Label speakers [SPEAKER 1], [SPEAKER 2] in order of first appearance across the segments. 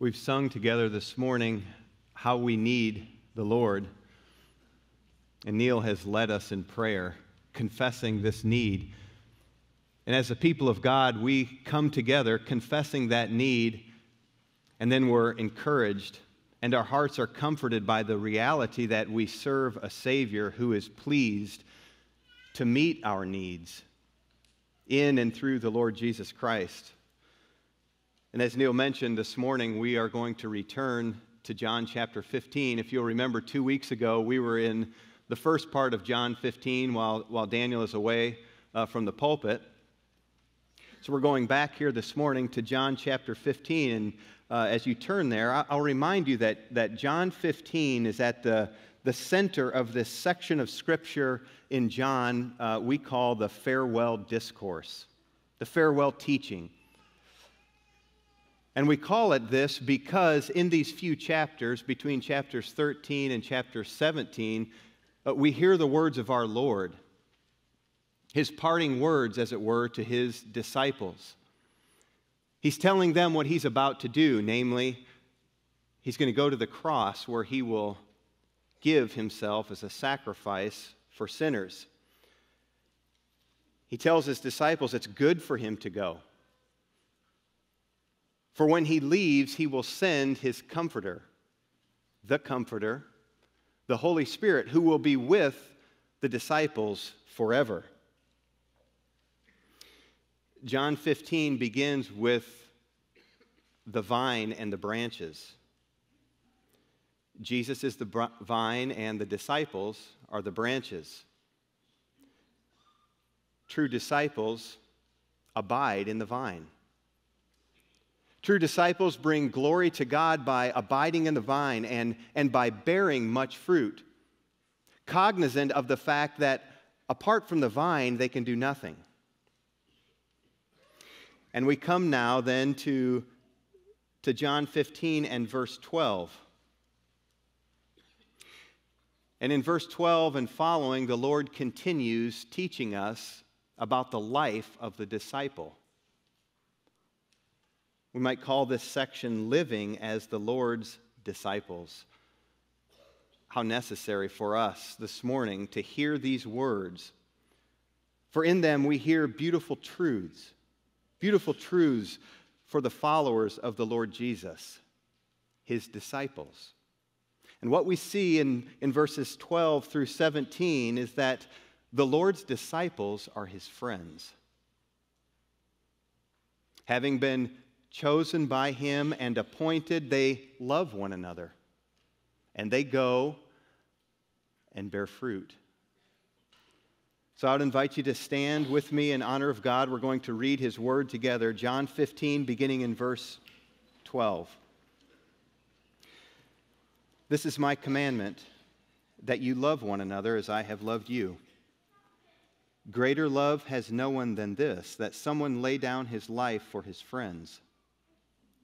[SPEAKER 1] We've sung together this morning how we need the Lord. And Neil has led us in prayer, confessing this need. And as a people of God, we come together confessing that need, and then we're encouraged, and our hearts are comforted by the reality that we serve a Savior who is pleased to meet our needs in and through the Lord Jesus Christ. And as Neil mentioned this morning, we are going to return to John chapter 15. If you'll remember, two weeks ago, we were in the first part of John 15 while, while Daniel is away uh, from the pulpit. So we're going back here this morning to John chapter 15. And uh, as you turn there, I'll remind you that, that John 15 is at the, the center of this section of Scripture in John uh, we call the farewell discourse, the farewell teaching. And we call it this because in these few chapters, between chapters 13 and chapter 17, uh, we hear the words of our Lord, his parting words, as it were, to his disciples. He's telling them what he's about to do, namely, he's going to go to the cross where he will give himself as a sacrifice for sinners. He tells his disciples it's good for him to go. For when he leaves, he will send his comforter, the comforter, the Holy Spirit, who will be with the disciples forever. John 15 begins with the vine and the branches. Jesus is the vine, and the disciples are the branches. True disciples abide in the vine. True disciples bring glory to God by abiding in the vine and, and by bearing much fruit, cognizant of the fact that apart from the vine, they can do nothing. And we come now then to, to John 15 and verse 12. And in verse 12 and following, the Lord continues teaching us about the life of the disciple. We might call this section Living as the Lord's Disciples. How necessary for us this morning to hear these words. For in them we hear beautiful truths, beautiful truths for the followers of the Lord Jesus, his disciples. And what we see in, in verses 12 through 17 is that the Lord's disciples are his friends. Having been chosen by him and appointed, they love one another. And they go and bear fruit. So I would invite you to stand with me in honor of God. We're going to read his word together. John 15, beginning in verse 12. This is my commandment that you love one another as I have loved you. Greater love has no one than this, that someone lay down his life for his friends.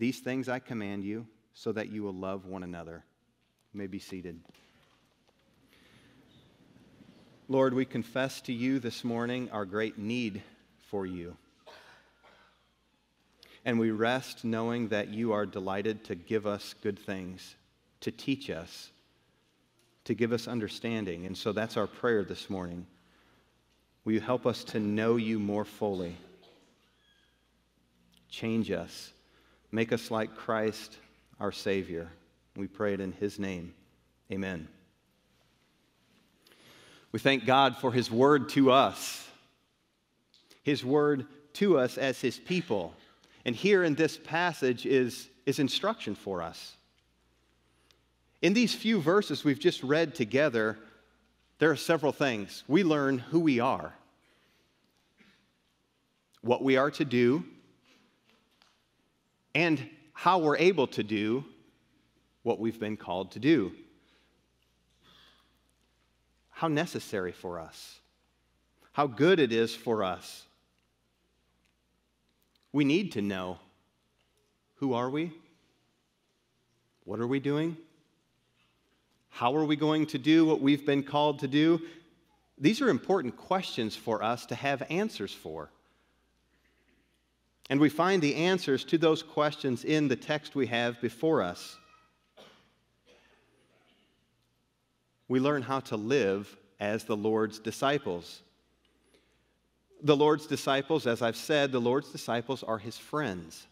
[SPEAKER 1] These things I command you, so that you will love one another. You may be seated. Lord, we confess to you this morning our great need for you. And we rest knowing that you are delighted to give us good things, to teach us, to give us understanding. And so that's our prayer this morning. Will you help us to know you more fully? Change us. Make us like Christ, our Savior. We pray it in His name. Amen. We thank God for His word to us, His word to us as His people. And here in this passage is, is instruction for us. In these few verses we've just read together, there are several things. We learn who we are, what we are to do, and how we're able to do what we've been called to do. How necessary for us, how good it is for us. We need to know who are we? What are we doing? How are we going to do what we've been called to do? These are important questions for us to have answers for. And we find the answers to those questions in the text we have before us. We learn how to live as the Lord's disciples. The Lord's disciples, as I've said, the Lord's disciples are his friends.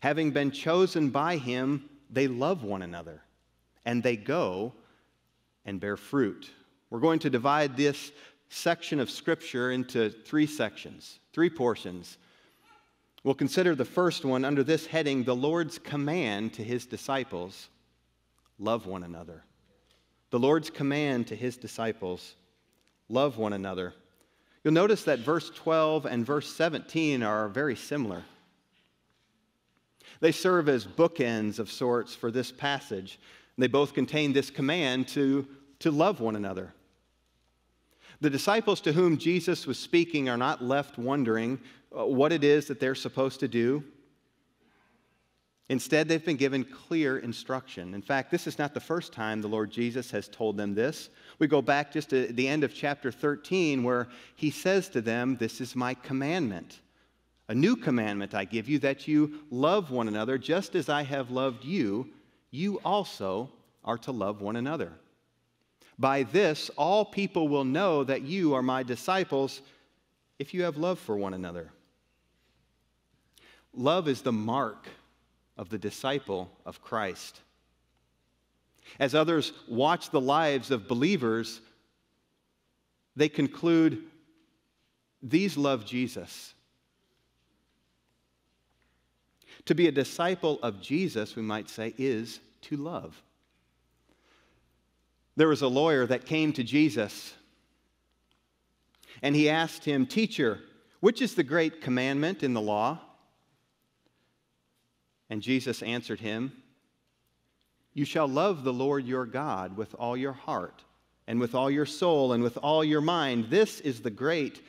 [SPEAKER 1] Having been chosen by him, they love one another and they go and bear fruit. We're going to divide this section of Scripture into three sections, three portions. We'll consider the first one under this heading the Lord's command to his disciples love one another. The Lord's command to his disciples love one another. You'll notice that verse 12 and verse 17 are very similar. They serve as bookends of sorts for this passage. They both contain this command to, to love one another. The disciples to whom Jesus was speaking are not left wondering uh, what it is that they're supposed to do. Instead, they've been given clear instruction. In fact, this is not the first time the Lord Jesus has told them this. We go back just to the end of chapter 13, where he says to them, This is my commandment. A new commandment I give you that you love one another just as I have loved you. You also are to love one another. By this, all people will know that you are my disciples if you have love for one another. Love is the mark of the disciple of Christ. As others watch the lives of believers, they conclude these love Jesus. To be a disciple of Jesus, we might say, is to love. There was a lawyer that came to Jesus and he asked him, Teacher, which is the great commandment in the law? And Jesus answered him, You shall love the Lord your God with all your heart, and with all your soul, and with all your mind. This is the great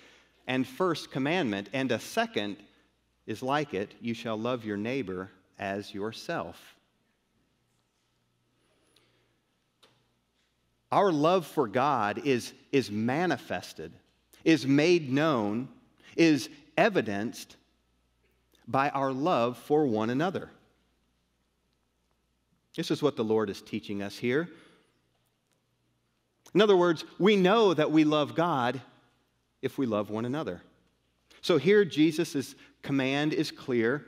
[SPEAKER 1] and first commandment, and a second is like it you shall love your neighbor as yourself. Our love for God is, is manifested, is made known, is evidenced by our love for one another. This is what the Lord is teaching us here. In other words, we know that we love God if we love one another. So here, Jesus' command is clear.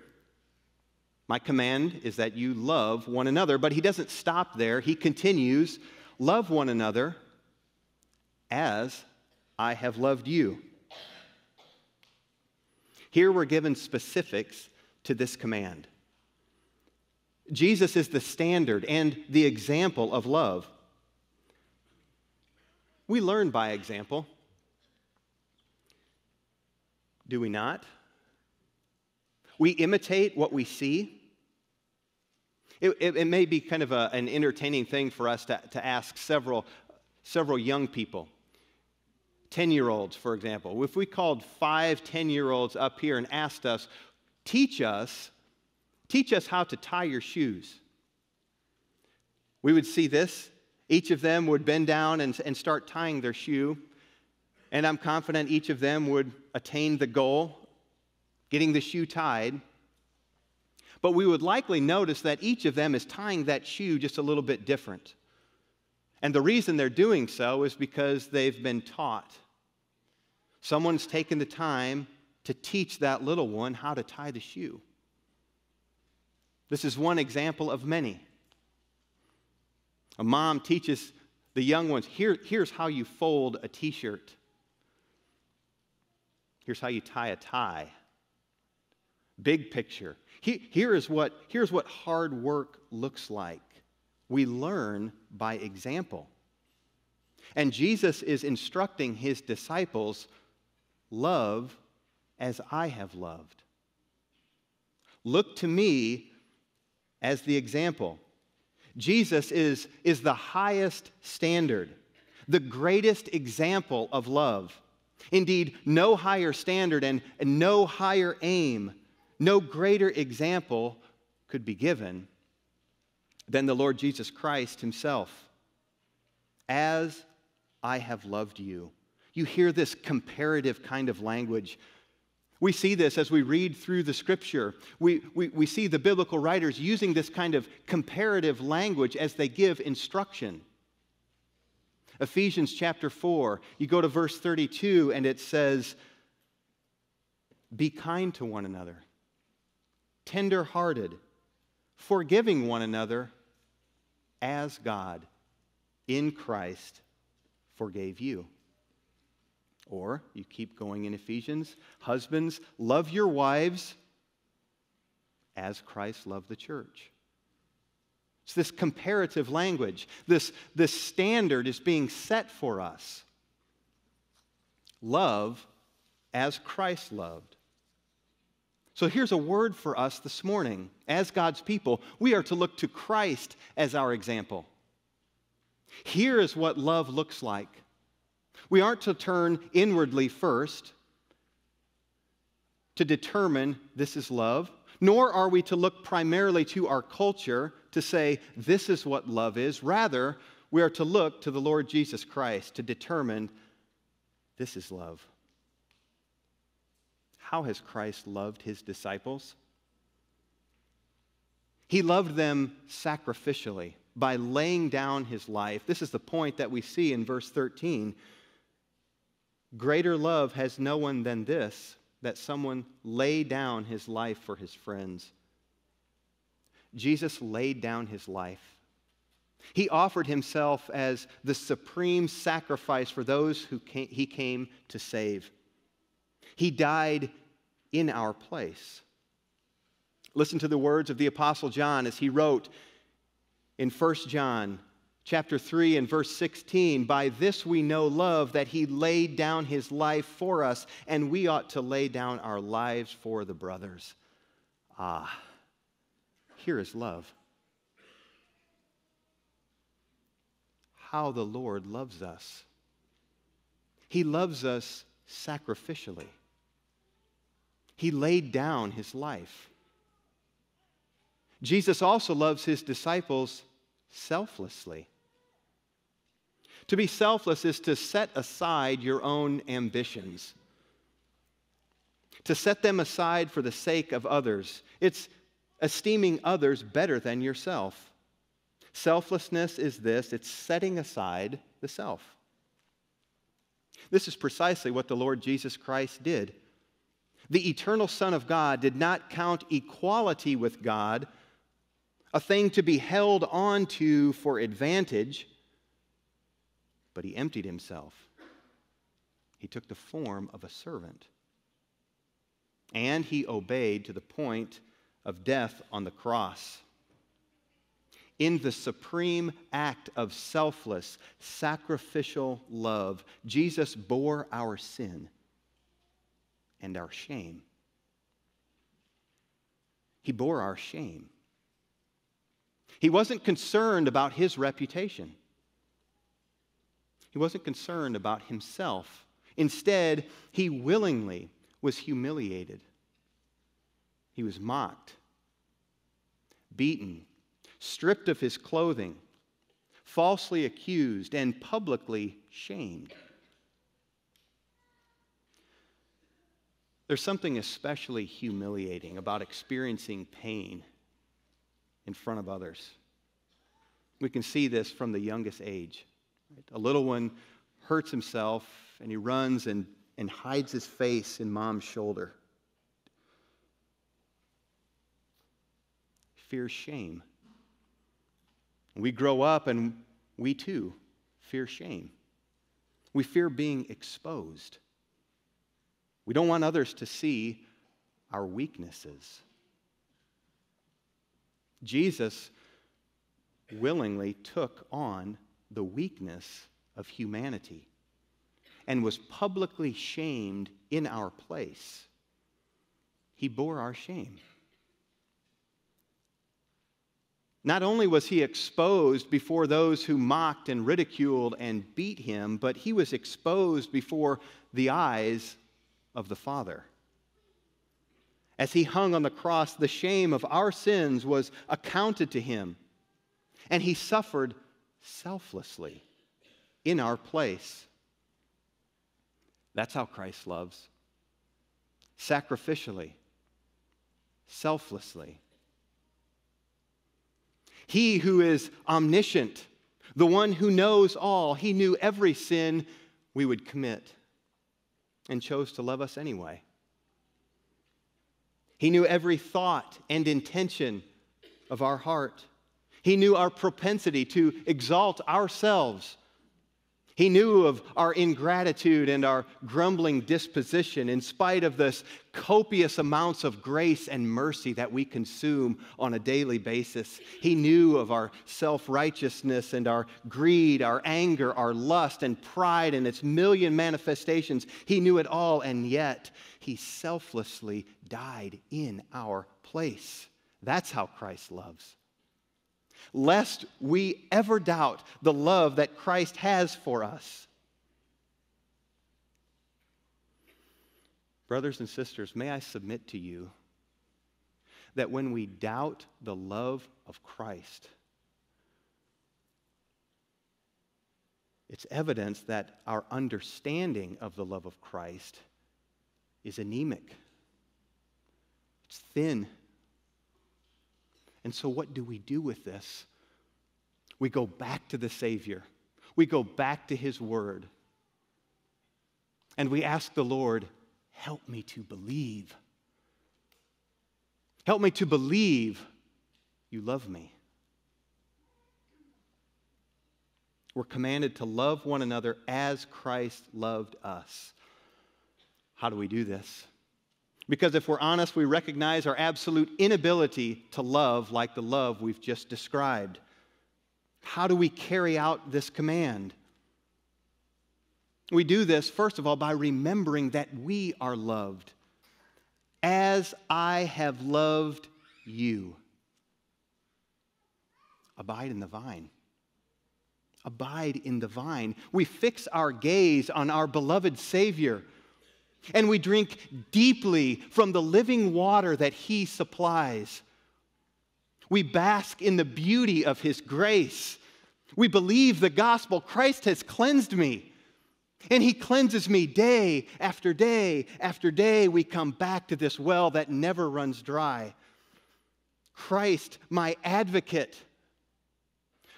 [SPEAKER 1] My command is that you love one another, but he doesn't stop there. He continues love one another as I have loved you. Here we're given specifics to this command. Jesus is the standard and the example of love. We learn by example. Do we not? We imitate what we see. It, it, it may be kind of a, an entertaining thing for us to, to ask several, several young people 10 year olds, for example, if we called five 10 year olds up here and asked us, teach us, teach us how to tie your shoes, we would see this. Each of them would bend down and, and start tying their shoe. And I'm confident each of them would attain the goal, getting the shoe tied. But we would likely notice that each of them is tying that shoe just a little bit different. And the reason they're doing so is because they've been taught. Someone's taken the time to teach that little one how to tie the shoe. This is one example of many. A mom teaches the young ones Here, here's how you fold a t shirt, here's how you tie a tie. Big picture. Here is what, here's what hard work looks like. We learn by example. And Jesus is instructing his disciples love as I have loved. Look to me as the example. Jesus is, is the highest standard, the greatest example of love. Indeed, no higher standard and, and no higher aim, no greater example could be given than the Lord Jesus Christ himself. As I have loved you. You hear this comparative kind of language. We see this as we read through the scripture. We, we, we see the biblical writers using this kind of comparative language as they give instruction. Ephesians chapter 4, you go to verse 32, and it says, Be kind to one another, tender hearted, forgiving one another as God in Christ forgave you. Or you keep going in Ephesians Husbands, love your wives as Christ loved the church. It's this comparative language. This, this standard is being set for us. Love as Christ loved. So here's a word for us this morning. As God's people, we are to look to Christ as our example. Here is what love looks like. We aren't to turn inwardly first to determine this is love, nor are we to look primarily to our culture to say, this is what love is. Rather, we are to look to the Lord Jesus Christ to determine this is love. How has Christ loved his disciples? He loved them sacrificially by laying down his life. This is the point that we see in verse 13. Greater love has no one than this, that someone lay down his life for his friends. Jesus laid down his life. He offered himself as the supreme sacrifice for those who he came to save. He died in our place. Listen to the words of the apostle John as he wrote in 1 John chapter 3 and verse 16, by this we know love that he laid down his life for us and we ought to lay down our lives for the brothers. Ah. Here is love. How the Lord loves us. He loves us sacrificially. He laid down his life. Jesus also loves his disciples selflessly. To be selfless is to set aside your own ambitions, to set them aside for the sake of others. It's esteeming others better than yourself. Selflessness is this it's setting aside the self. This is precisely what the Lord Jesus Christ did. The eternal Son of God did not count equality with God a thing to be held on to for advantage, but he emptied himself. He took the form of a servant. And he obeyed to the point of death on the cross. In the supreme act of selfless, sacrificial love, Jesus bore our sin and our shame. He bore our shame. He wasn't concerned about his reputation. He wasn't concerned about himself. Instead, he willingly was humiliated he was mocked, beaten, stripped of his clothing, falsely accused, and publicly shamed. There's something especially humiliating about experiencing pain in front of others. We can see this from the youngest age. A little one hurts himself and he runs and, and hides his face in mom's shoulder. fears shame. We grow up and we too fear shame. We fear being exposed. We don't want others to see our weaknesses. Jesus willingly took on the weakness of humanity and was publicly shamed in our place. He bore our shame. Not only was he exposed before those who mocked and ridiculed and beat him, but he was exposed before the eyes of the Father. As he hung on the cross, the shame of our sins was accounted to him, and he suffered selflessly in our place. That's how Christ loves sacrificially, selflessly. He who is omniscient, the one who knows all, he knew every sin we would commit and chose to love us anyway. He knew every thought and intention of our heart. He knew our propensity to exalt ourselves he knew of our ingratitude and our grumbling disposition in spite of this copious amounts of grace and mercy that we consume on a daily basis. He knew of our self righteousness and our greed, our anger, our lust, and pride and its million manifestations. He knew it all, and yet He selflessly died in our place. That's how Christ loves lest we ever doubt the love that Christ has for us. Brothers and sisters, may I submit to you that when we doubt the love of Christ, it's evidence that our understanding of the love of Christ is anemic, it's thin, and so, what do we do with this? We go back to the Savior, we go back to His Word, and we ask the Lord, Help me to believe. Help me to believe you love me. We're commanded to love one another as Christ loved us. How do we do this? Because if we're honest, we recognize our absolute inability to love like the love we've just described. How do we carry out this command? We do this, first of all, by remembering that we are loved as I have loved you. Abide in the vine. Abide in the vine. We fix our gaze on our beloved Savior and we drink deeply from the living water that He supplies. We bask in the beauty of His grace. We believe the gospel Christ has cleansed me. And he cleanses me day after day after day. We come back to this well that never runs dry. Christ, my advocate.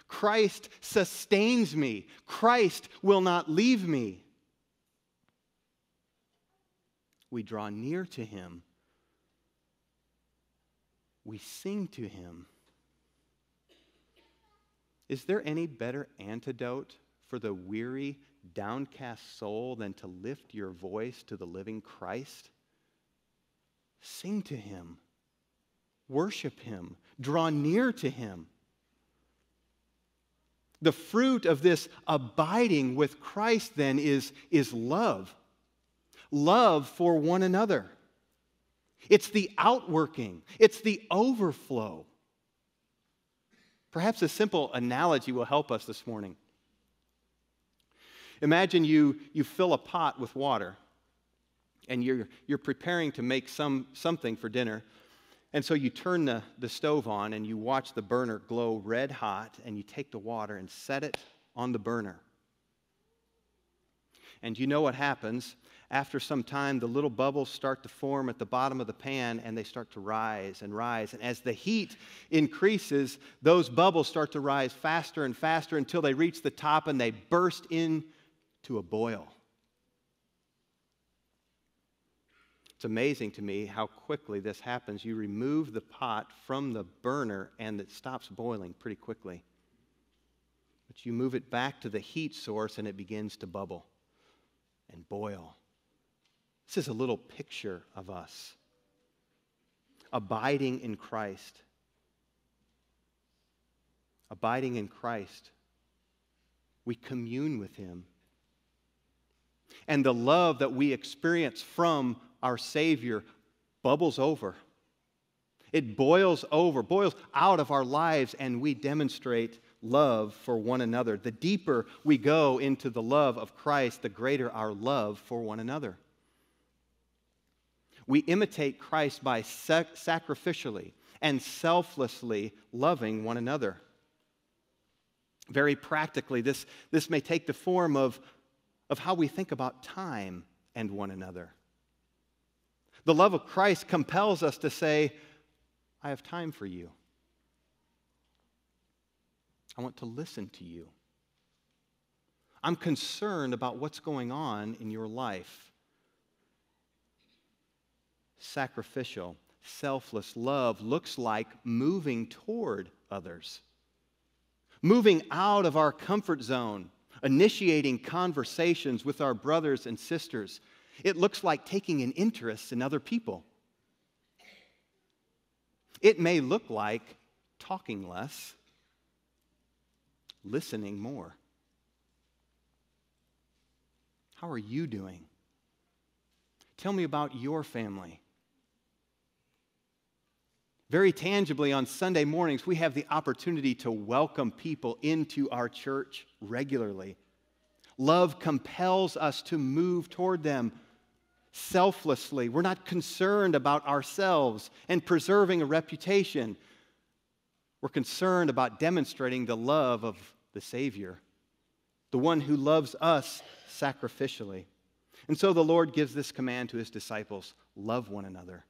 [SPEAKER 1] Christ sustains me. Christ will not leave me we draw near to him, we sing to him. Is there any better antidote for the weary, downcast soul than to lift your voice to the living Christ? Sing to him, worship him, draw near to him. The fruit of this abiding with Christ then is, is love love for one another. It's the outworking, it's the overflow. Perhaps a simple analogy will help us this morning. Imagine you, you fill a pot with water and you're, you're preparing to make some, something for dinner. And so you turn the, the stove on and you watch the burner glow red hot and you take the water and set it on the burner. And you know what happens after some time, the little bubbles start to form at the bottom of the pan and they start to rise and rise. And as the heat increases, those bubbles start to rise faster and faster until they reach the top and they burst into a boil. It's amazing to me how quickly this happens. You remove the pot from the burner and it stops boiling pretty quickly. But you move it back to the heat source and it begins to bubble and boil this is a little picture of us abiding in Christ. Abiding in Christ. We commune with Him. And the love that we experience from our Savior bubbles over It boils over, boils out of our lives, and we demonstrate love for one another. The deeper we go into the love of Christ, the greater our love for one another. We imitate Christ by sac- sacrificially and selflessly loving one another. Very practically, this, this may take the form of, of how we think about time and one another. The love of Christ compels us to say, I have time for you. I want to listen to you. I'm concerned about what's going on in your life. Sacrificial, selfless love looks like moving toward others, moving out of our comfort zone, initiating conversations with our brothers and sisters. It looks like taking an interest in other people. It may look like talking less, listening more. How are you doing? Tell me about your family. Very tangibly, on Sunday mornings, we have the opportunity to welcome people into our church regularly. Love compels us to move toward them selflessly. We're not concerned about ourselves and preserving a reputation. We're concerned about demonstrating the love of the Savior, the one who loves us sacrificially. And so the Lord gives this command to his disciples love one another.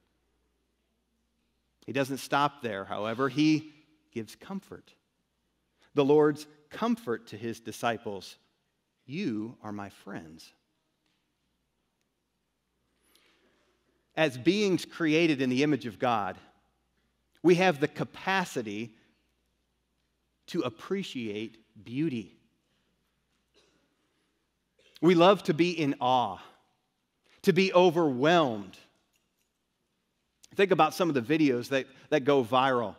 [SPEAKER 1] He doesn't stop there, however, he gives comfort. The Lord's comfort to his disciples You are my friends. As beings created in the image of God, we have the capacity to appreciate beauty. We love to be in awe, to be overwhelmed. Think about some of the videos that, that go viral.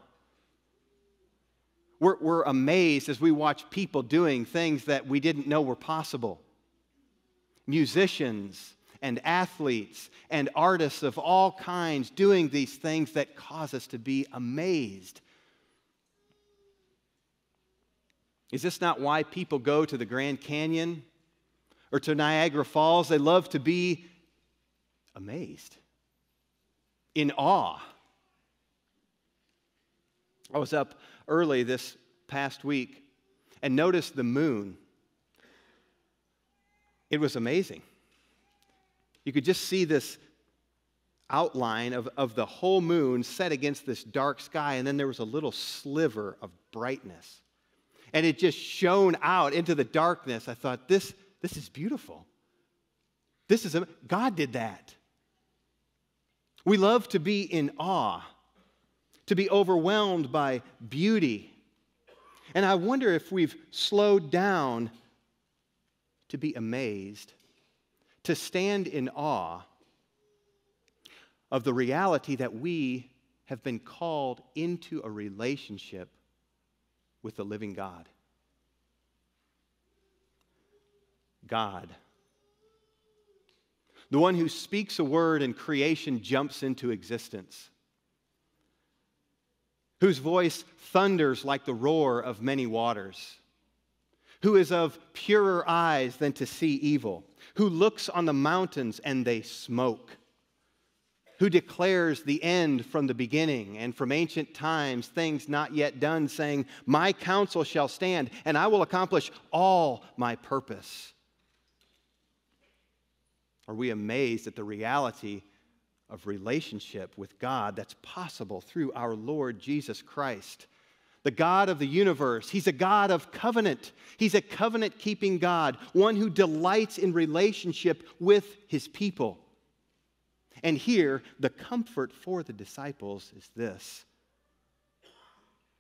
[SPEAKER 1] We're, we're amazed as we watch people doing things that we didn't know were possible. Musicians and athletes and artists of all kinds doing these things that cause us to be amazed Is this not why people go to the Grand Canyon or to Niagara Falls? They love to be amazed, in awe. I was up early this past week and noticed the moon. It was amazing. You could just see this outline of, of the whole moon set against this dark sky, and then there was a little sliver of brightness and it just shone out into the darkness. I thought, this, this is beautiful. This is a, God did that. We love to be in awe, to be overwhelmed by beauty. And I wonder if we've slowed down to be amazed, to stand in awe of the reality that we have been called into a relationship with the living God. God. The one who speaks a word and creation jumps into existence. Whose voice thunders like the roar of many waters. Who is of purer eyes than to see evil. Who looks on the mountains and they smoke who declares the end from the beginning and from ancient times things not yet done, saying, My counsel shall stand, and I will accomplish all my purpose. Are we amazed at the reality of relationship with God that's possible through our Lord Jesus Christ? The God of the universe. He's a God of covenant. He's a covenant keeping God, one who delights in relationship with his people. And here, the comfort for the disciples is this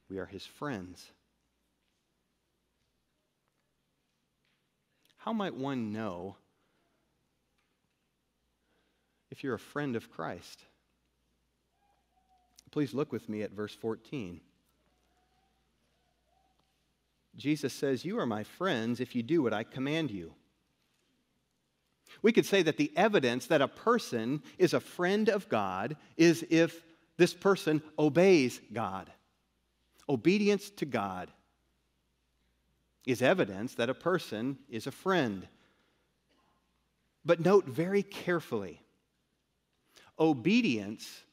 [SPEAKER 1] we are his friends. How might one know if you're a friend of Christ? Please look with me at verse 14. Jesus says, You are my friends if you do what I command you. We could say that the evidence that a person is a friend of God is if this person obeys God. Obedience to God is evidence that a person is a friend. But note very carefully obedience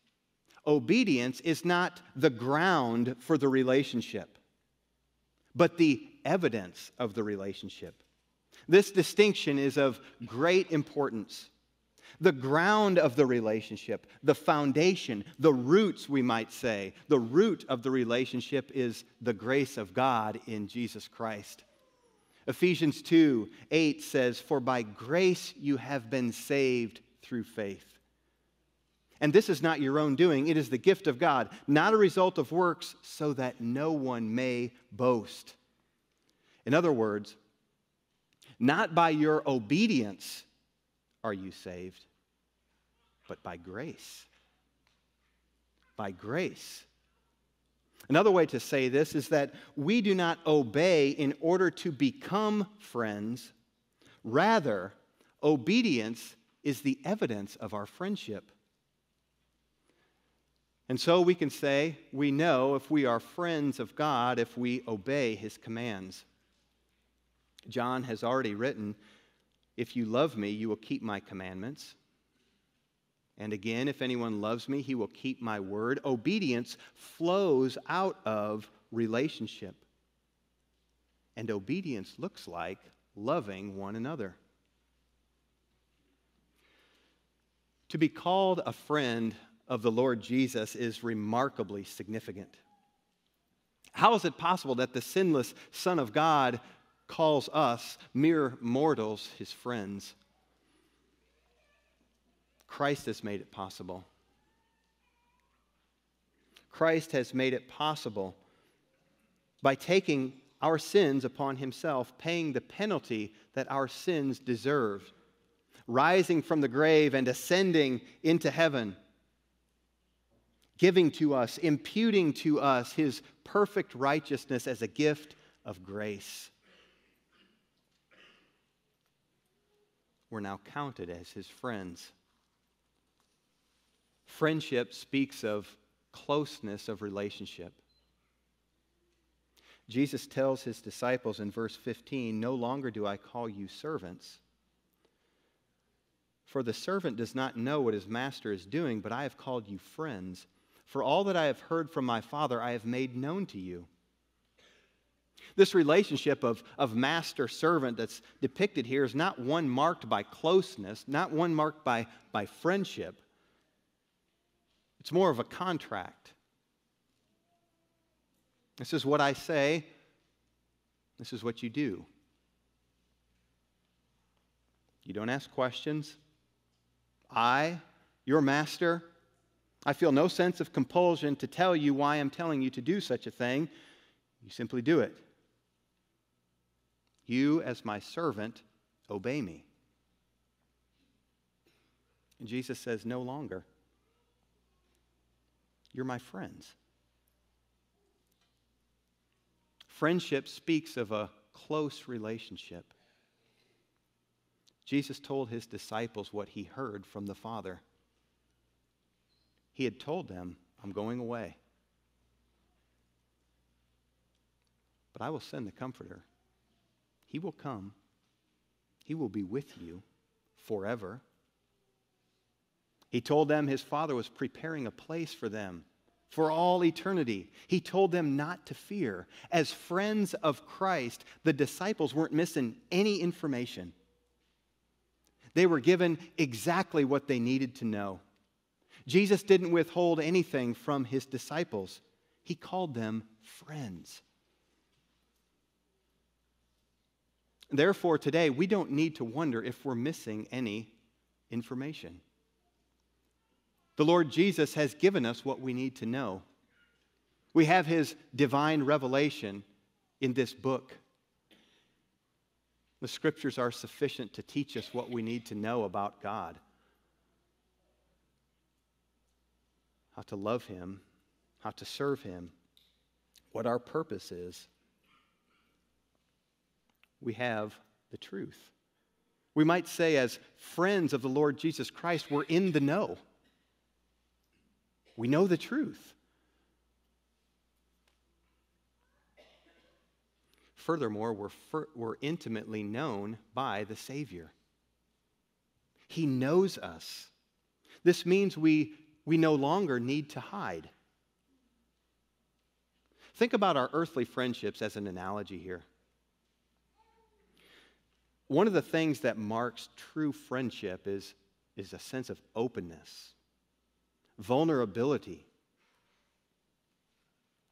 [SPEAKER 1] obedience is not the ground for the relationship but the evidence of the relationship this distinction is of great importance the ground of the relationship, the foundation, the roots, we might say. The root of the relationship is the grace of God in Jesus Christ. Ephesians 2 8 says, For by grace you have been saved through faith. And this is not your own doing, it is the gift of God, not a result of works, so that no one may boast. In other words, not by your obedience are you saved, but by grace. By grace. Another way to say this is that we do not obey in order to become friends. Rather, obedience is the evidence of our friendship. And so we can say we know if we are friends of God if we obey his commands. John has already written, If you love me, you will keep my commandments. And again, if anyone loves me, he will keep my word. Obedience flows out of relationship. And obedience looks like loving one another. To be called a friend of the Lord Jesus is remarkably significant. How is it possible that the sinless Son of God calls us, mere mortals, his friends? Christ has made it possible. Christ has made it possible by taking our sins upon himself, paying the penalty that our sins deserved, rising from the grave and ascending into heaven, giving to us, imputing to us his perfect righteousness as a gift of grace. We're now counted as his friends. Friendship speaks of closeness of relationship. Jesus tells his disciples in verse 15 No longer do I call you servants, for the servant does not know what his master is doing, but I have called you friends. For all that I have heard from my Father, I have made known to you. This relationship of, of master servant that's depicted here is not one marked by closeness, not one marked by, by friendship, it's more of a contract. This is what I say, this is what you do. You don't ask questions. I, your master, I feel no sense of compulsion to tell you why I'm telling you to do such a thing. You simply do it. You, as my servant, obey me. And Jesus says, No longer. You're my friends. Friendship speaks of a close relationship. Jesus told his disciples what he heard from the Father. He had told them, I'm going away. But I will send the Comforter. He will come, He will be with you forever. He told them his Father was preparing a place for them for all eternity. He told them not to fear. As friends of Christ, the disciples weren't missing any information. They were given exactly what they needed to know. Jesus didn't withhold anything from his disciples, he called them friends. Therefore, today, we don't need to wonder if we're missing any information. The Lord Jesus has given us what we need to know. We have his divine revelation in this book. The scriptures are sufficient to teach us what we need to know about God how to love him, how to serve him, what our purpose is. We have the truth. We might say, as friends of the Lord Jesus Christ, we're in the know. We know the truth. Furthermore, we're, we're intimately known by the Savior. He knows us. This means we, we no longer need to hide. Think about our earthly friendships as an analogy here. One of the things that marks true friendship is, is a sense of openness, vulnerability.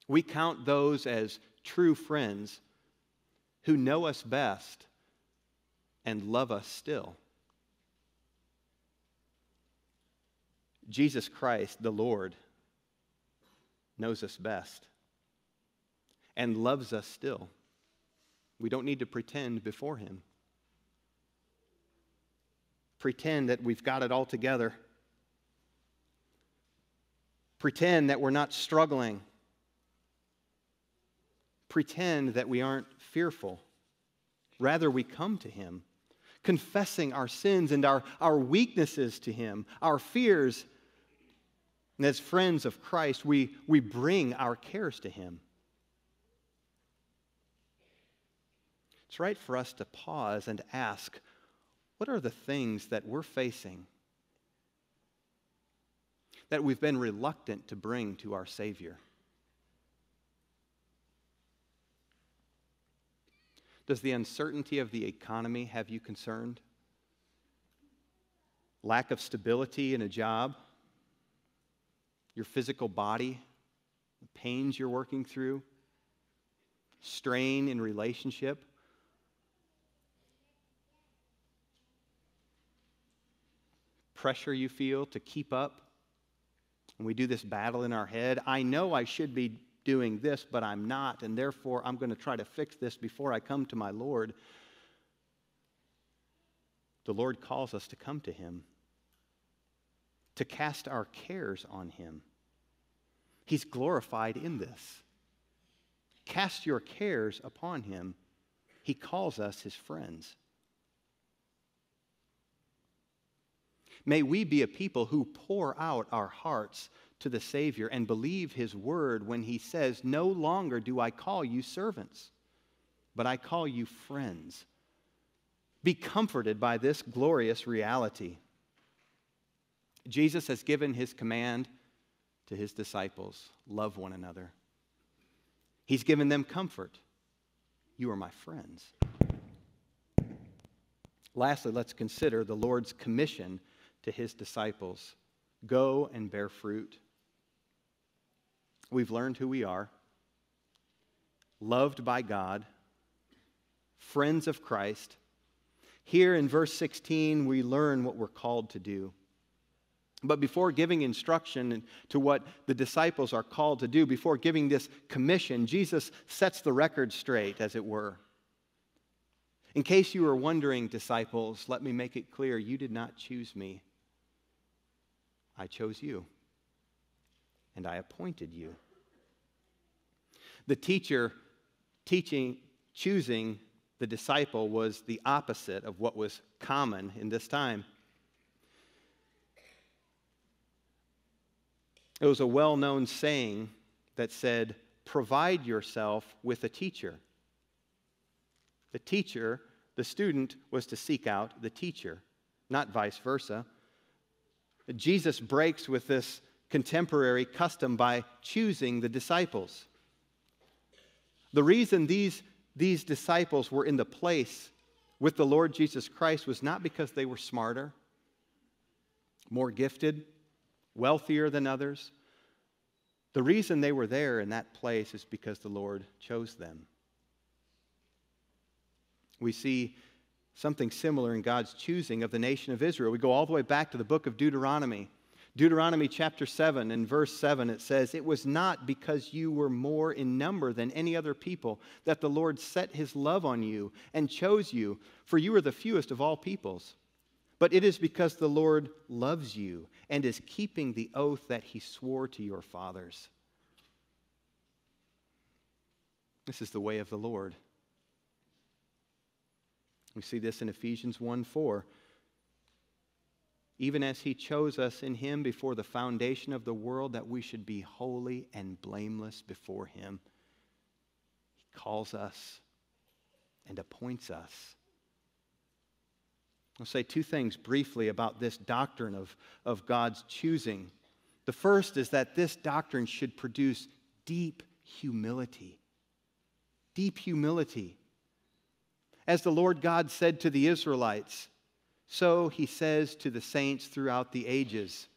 [SPEAKER 1] We count those as true friends who know us best and love us still. Jesus Christ, the Lord, knows us best and loves us still. We don't need to pretend before Him. Pretend that we've got it all together. Pretend that we're not struggling. Pretend that we aren't fearful. Rather, we come to Him, confessing our sins and our, our weaknesses to Him, our fears. And as friends of Christ, we, we bring our cares to Him. it's right for us to pause and ask what are the things that we're facing that we've been reluctant to bring to our Savior? Does the uncertainty of the economy have you concerned? Lack of stability in a job? Your physical body? The pains you're working through? Strain in relationship? pressure you feel to keep up. And we do this battle in our head. I know I should be doing this, but I'm not, and therefore I'm going to try to fix this before I come to my Lord. The Lord calls us to come to Him, to cast our cares on Him. He's glorified in this. Cast your cares upon Him. He calls us His friends. May we be a people who pour out our hearts to the Savior and believe His word when He says, No longer do I call you servants, but I call you friends. Be comforted by this glorious reality. Jesus has given His command to His disciples love one another. He's given them comfort. You are my friends. Lastly, let's consider the Lord's commission to his disciples Go and bear fruit. We've learned who we are, loved by God, friends of Christ. Here in verse 16, we learn what we're called to do. But before giving instruction to what the disciples are called to do, before giving this commission, Jesus sets the record straight, as it were. In case you were wondering, disciples, let me make it clear you did not choose me. I chose you, and I appointed you. The teacher teaching, choosing the disciple was the opposite of what was common in this time. It was a well known saying that said, Provide yourself with a teacher. The teacher, the student, was to seek out the teacher, not vice versa. Jesus breaks with this contemporary custom by choosing the disciples. The reason these, these disciples were in the place with the Lord Jesus Christ was not because they were smarter, more gifted, wealthier than others. The reason they were there in that place is because the Lord chose them. We see something similar in God's choosing of the nation of Israel. We go all the way back to the book of Deuteronomy. Deuteronomy chapter 7 and verse 7, it says, It was not because you were more in number than any other people that the Lord set his love on you and chose you, for you were the fewest of all peoples. But it is because the Lord loves you and is keeping the oath that he swore to your fathers. This is the way of the Lord. We see this in Ephesians 1 4. even as he chose us in him before the foundation of the world, that we should be holy and blameless before him. He calls us and appoints us. I'll say two things briefly about this doctrine of, of God's choosing. The first is that this doctrine should produce deep humility. Deep humility. As the Lord God said to the Israelites, so he says to the saints throughout the ages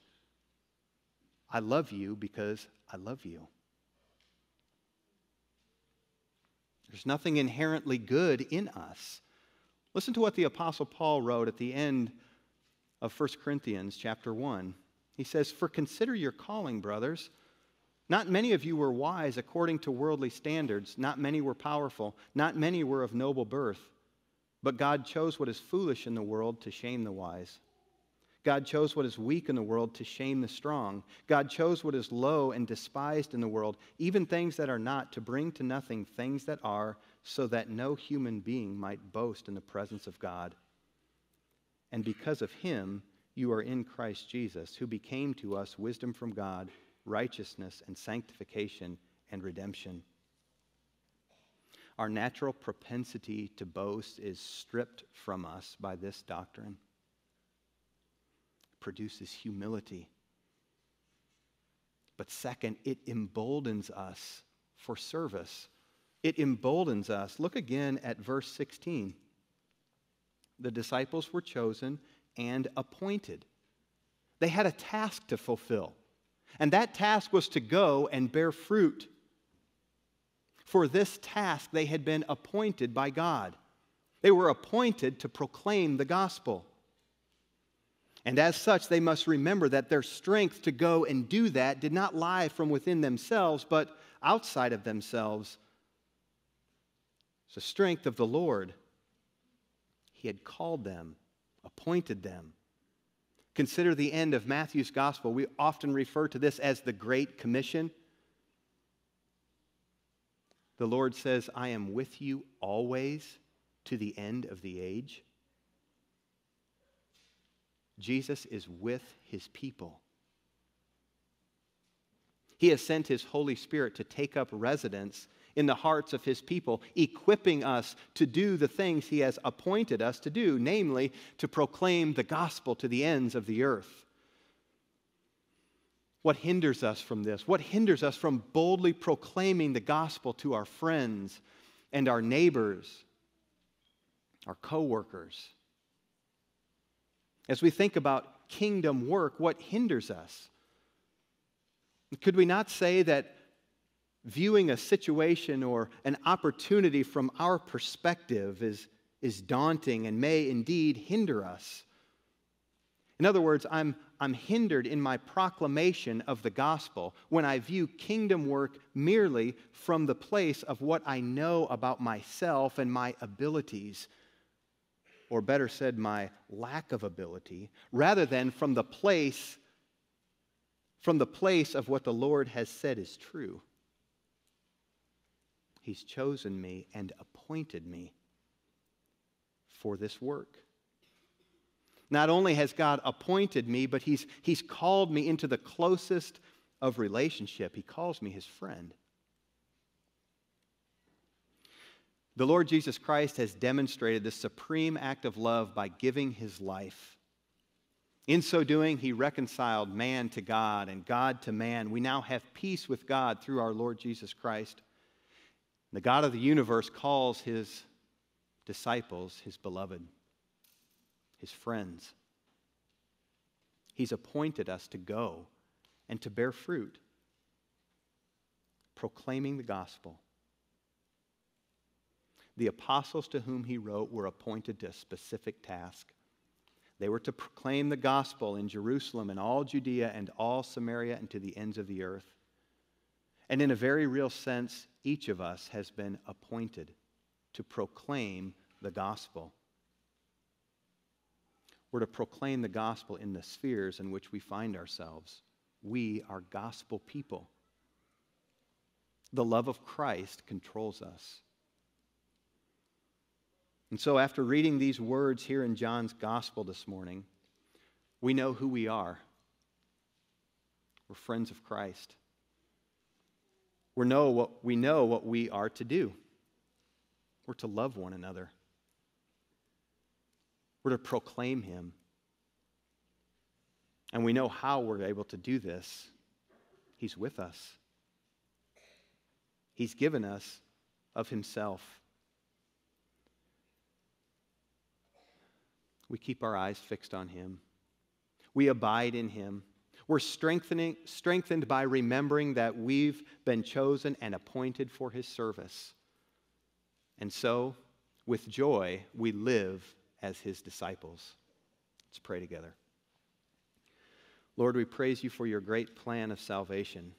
[SPEAKER 1] I love you because I love you. There's nothing inherently good in us. Listen to what the apostle Paul wrote at the end of 1 Corinthians chapter 1. He says, "For consider your calling, brothers. Not many of you were wise according to worldly standards, not many were powerful, not many were of noble birth, but God chose what is foolish in the world to shame the wise." God chose what is weak in the world to shame the strong. God chose what is low and despised in the world, even things that are not, to bring to nothing things that are, so that no human being might boast in the presence of God. And because of him, you are in Christ Jesus, who became to us wisdom from God, righteousness and sanctification and redemption. Our natural propensity to boast is stripped from us by this doctrine produces humility. But second, it emboldens us for service. It emboldens us. Look again at verse 16. The disciples were chosen and appointed. They had a task to fulfill, and that task was to go and bear fruit. For this task, they had been appointed by God. They were appointed to proclaim the gospel. And as such, they must remember that their strength to go and do that did not lie from within themselves, but outside of themselves. It's the strength of the Lord. He had called them, appointed them. Consider the end of Matthew's gospel. We often refer to this as the Great Commission. The Lord says, I am with you always to the end of the age. Jesus is with his people. He has sent his Holy Spirit to take up residence in the hearts of his people, equipping us to do the things he has appointed us to do, namely, to proclaim the gospel to the ends of the earth. What hinders us from this? What hinders us from boldly proclaiming the gospel to our friends and our neighbors, our coworkers? As we think about kingdom work, what hinders us? Could we not say that viewing a situation or an opportunity from our perspective is, is daunting and may indeed hinder us? In other words, I'm, I'm hindered in my proclamation of the gospel when I view kingdom work merely from the place of what I know about myself and my abilities or better said, my lack of ability, rather than from the place from the place of what the Lord has said is true. He's chosen me and appointed me for this work. Not only has God appointed me, but he's, he's called me into the closest of relationship. He calls me his friend. The Lord Jesus Christ has demonstrated this supreme act of love by giving his life. In so doing, he reconciled man to God and God to man. We now have peace with God through our Lord Jesus Christ. The God of the universe calls his disciples his beloved, his friends. He's appointed us to go and to bear fruit, proclaiming the gospel the apostles to whom he wrote were appointed to a specific task. They were to proclaim the gospel in Jerusalem and all Judea and all Samaria and to the ends of the earth. And in a very real sense, each of us has been appointed to proclaim the gospel. We're to proclaim the gospel in the spheres in which we find ourselves. We are gospel people. The love of Christ controls us. And so, after reading these words here in John's gospel this morning, We know who we are. We're friends of Christ. We know what, we know what we are to do. We're to love one another. We're to proclaim him. And we know how we're able to do this. He's with us. He's given us of himself. We keep our eyes fixed on him. We abide in him. We're strengthening, strengthened by remembering that we've been chosen and appointed for his service. And so, with joy, we live as his disciples. Let's pray together. Lord, we praise you for your great plan of salvation,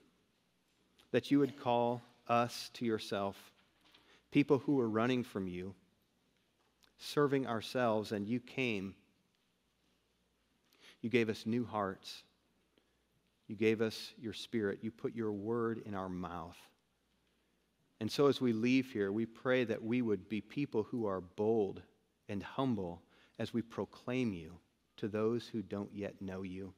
[SPEAKER 1] that you would call us to yourself, people who were running from you, serving ourselves, and you came. You gave us new hearts. You gave us your spirit. You put your word in our mouth. And so, as we leave here, we pray that we would be people who are bold and humble as we proclaim you to those who don't yet know you.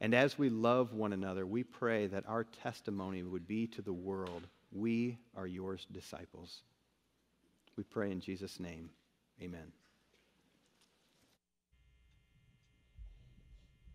[SPEAKER 1] And as we love one another, we pray that our testimony would be to the world we are your disciples. We pray in Jesus' name. Amen.